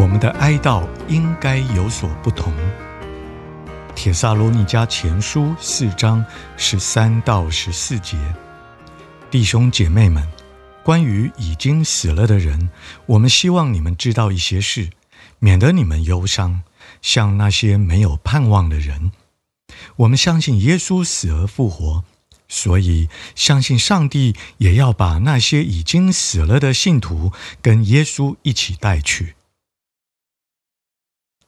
我们的哀悼应该有所不同。帖撒罗尼迦前书四章十三到十四节，弟兄姐妹们，关于已经死了的人，我们希望你们知道一些事，免得你们忧伤，像那些没有盼望的人。我们相信耶稣死而复活，所以相信上帝也要把那些已经死了的信徒跟耶稣一起带去。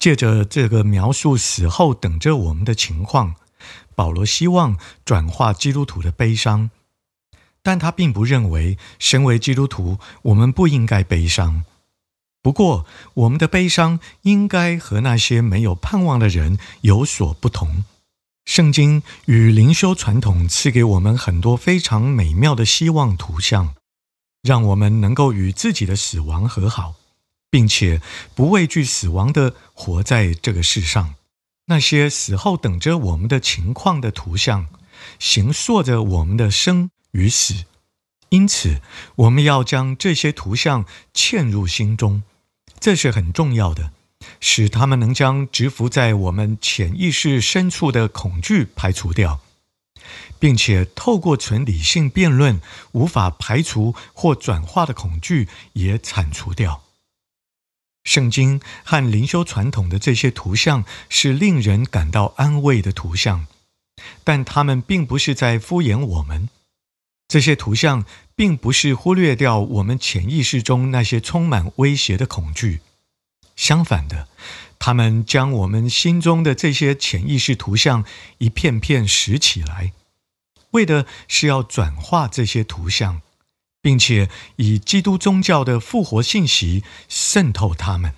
借着这个描述死后等着我们的情况，保罗希望转化基督徒的悲伤，但他并不认为身为基督徒我们不应该悲伤。不过，我们的悲伤应该和那些没有盼望的人有所不同。圣经与灵修传统赐给我们很多非常美妙的希望图像，让我们能够与自己的死亡和好。并且不畏惧死亡的活在这个世上，那些死后等着我们的情况的图像，形塑着我们的生与死。因此，我们要将这些图像嵌入心中，这是很重要的，使他们能将蛰伏在我们潜意识深处的恐惧排除掉，并且透过纯理性辩论无法排除或转化的恐惧也铲除掉。圣经和灵修传统的这些图像是令人感到安慰的图像，但他们并不是在敷衍我们。这些图像并不是忽略掉我们潜意识中那些充满威胁的恐惧，相反的，他们将我们心中的这些潜意识图像一片片拾起来，为的是要转化这些图像。并且以基督宗教的复活信息渗透他们。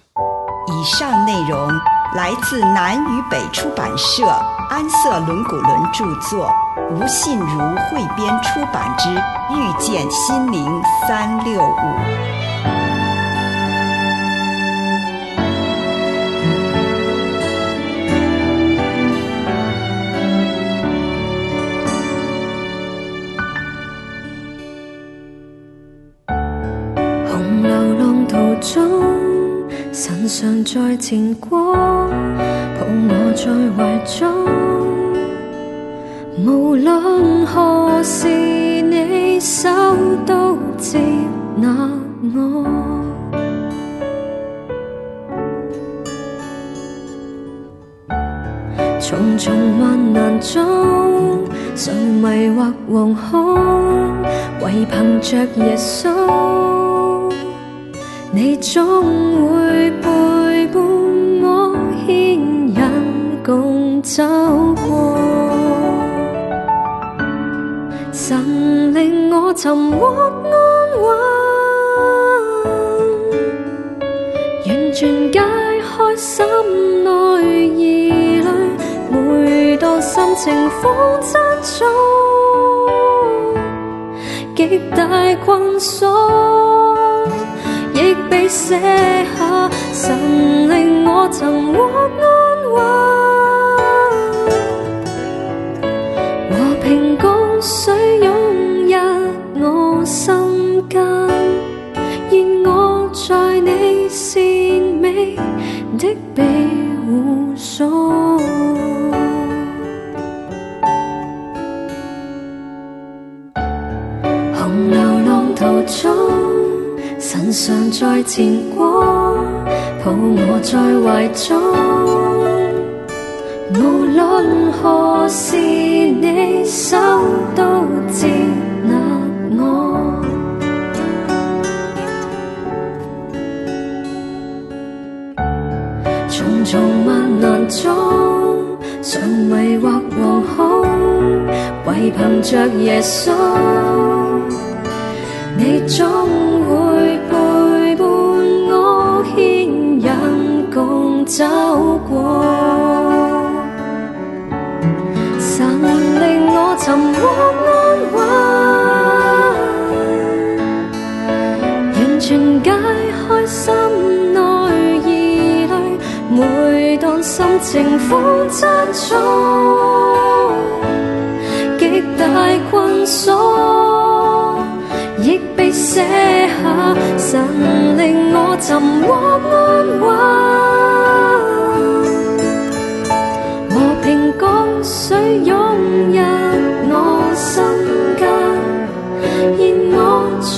以上内容来自南与北出版社安瑟伦古伦著作，吴信如汇编出版之《遇见心灵三六五》。神常在前光，抱我在怀中。无论何时，你手都接纳我。重重患难中，常迷惑惶恐，唯凭着耶稣。你总会陪伴我牵引共走过，神令我寻获安稳，完全解开心内疑虑，每当心情慌张中，极大困锁。被卸下，神令我寻获安稳，和平共水涌入我心间，愿我在你善美的庇护所。常在前过，抱我在怀中。无论何时，你手都接纳我。重重万难中，常迷惑惶恐，唯凭着耶稣，你总走过。神令我寻获安稳，完全解开心内疑虑。每当心情风筝中，极大困锁，亦被卸下。神令我寻获安稳，涌入我心间，现我在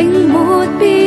tình một biết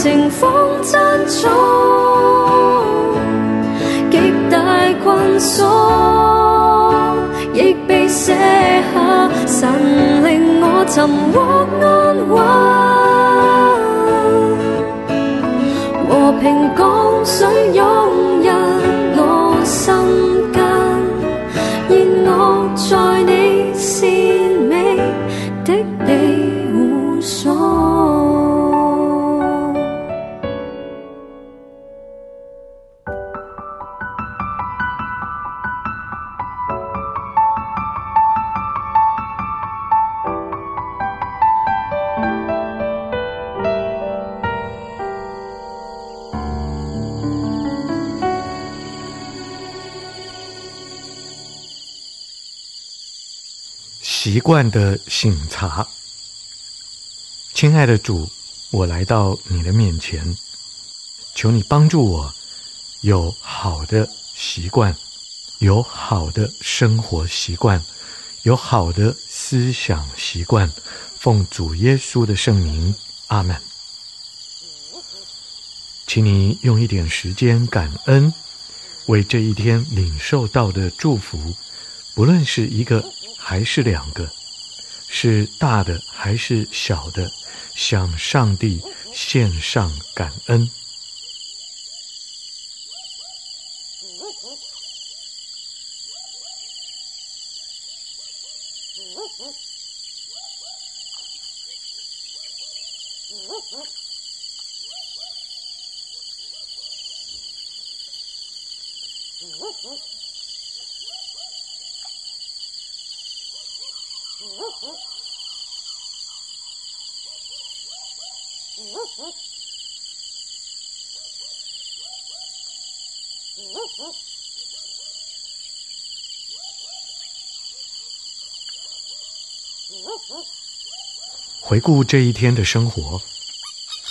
情风筝中，极大困锁，亦被卸下。神令我寻获安稳，和平江水涌入我心间，现我在你善美的庇习惯的醒茶，亲爱的主，我来到你的面前，求你帮助我有好的习惯，有好的生活习惯，有好的思想习惯。奉主耶稣的圣名，阿门。请你用一点时间感恩，为这一天领受到的祝福，不论是一个。还是两个，是大的还是小的，向上帝献上感恩。回顾这一天的生活，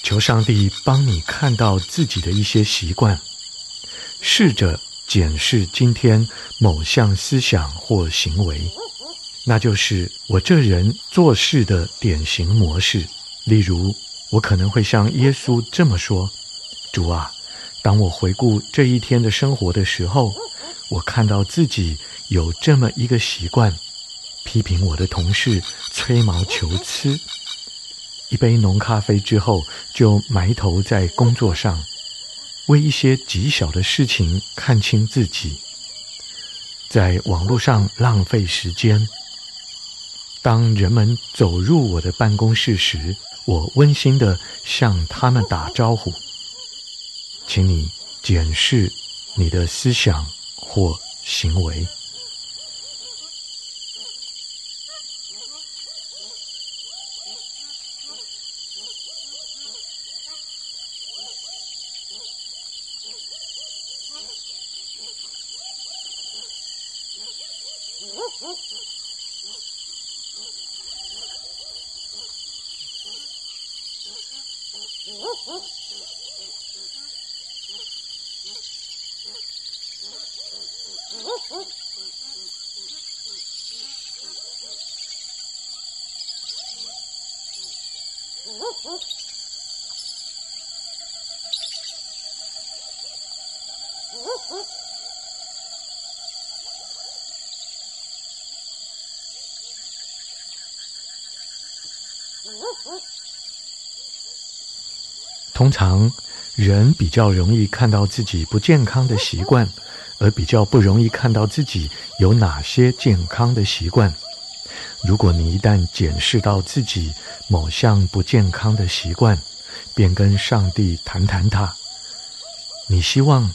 求上帝帮你看到自己的一些习惯，试着检视今天某项思想或行为，那就是我这人做事的典型模式。例如，我可能会像耶稣这么说：“主啊，当我回顾这一天的生活的时候，我看到自己有这么一个习惯，批评我的同事吹毛求疵，一杯浓咖啡之后就埋头在工作上。”为一些极小的事情看清自己，在网络上浪费时间。当人们走入我的办公室时，我温馨地向他们打招呼。请你检视你的思想或行为。通常，人比较容易看到自己不健康的习惯，而比较不容易看到自己有哪些健康的习惯。如果你一旦检视到自己某项不健康的习惯，便跟上帝谈谈它。你希望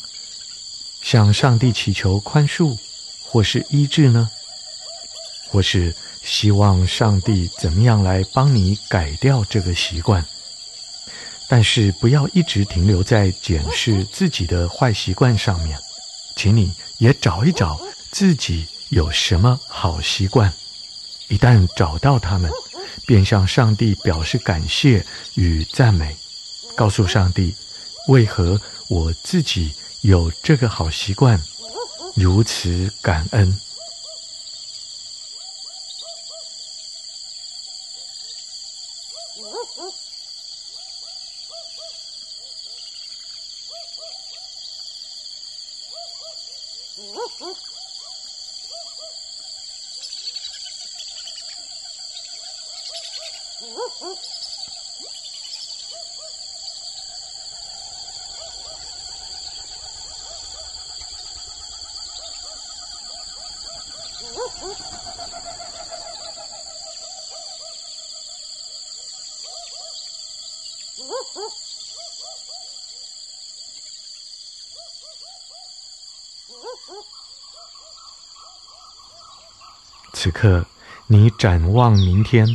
向上帝祈求宽恕，或是医治呢？或是希望上帝怎么样来帮你改掉这个习惯？但是不要一直停留在检视自己的坏习惯上面，请你也找一找自己有什么好习惯。一旦找到它们，便向上帝表示感谢与赞美，告诉上帝为何我自己有这个好习惯，如此感恩。此刻，你展望明天，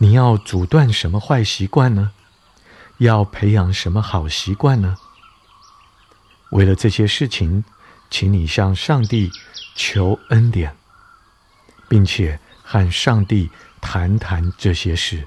你要阻断什么坏习惯呢？要培养什么好习惯呢？为了这些事情，请你向上帝求恩典，并且和上帝谈谈这些事。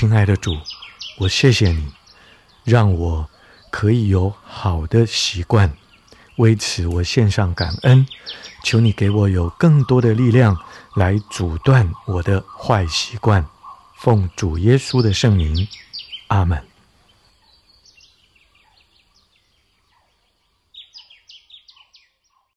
亲爱的主，我谢谢你，让我可以有好的习惯，为此我献上感恩。求你给我有更多的力量来阻断我的坏习惯。奉主耶稣的圣名，阿门。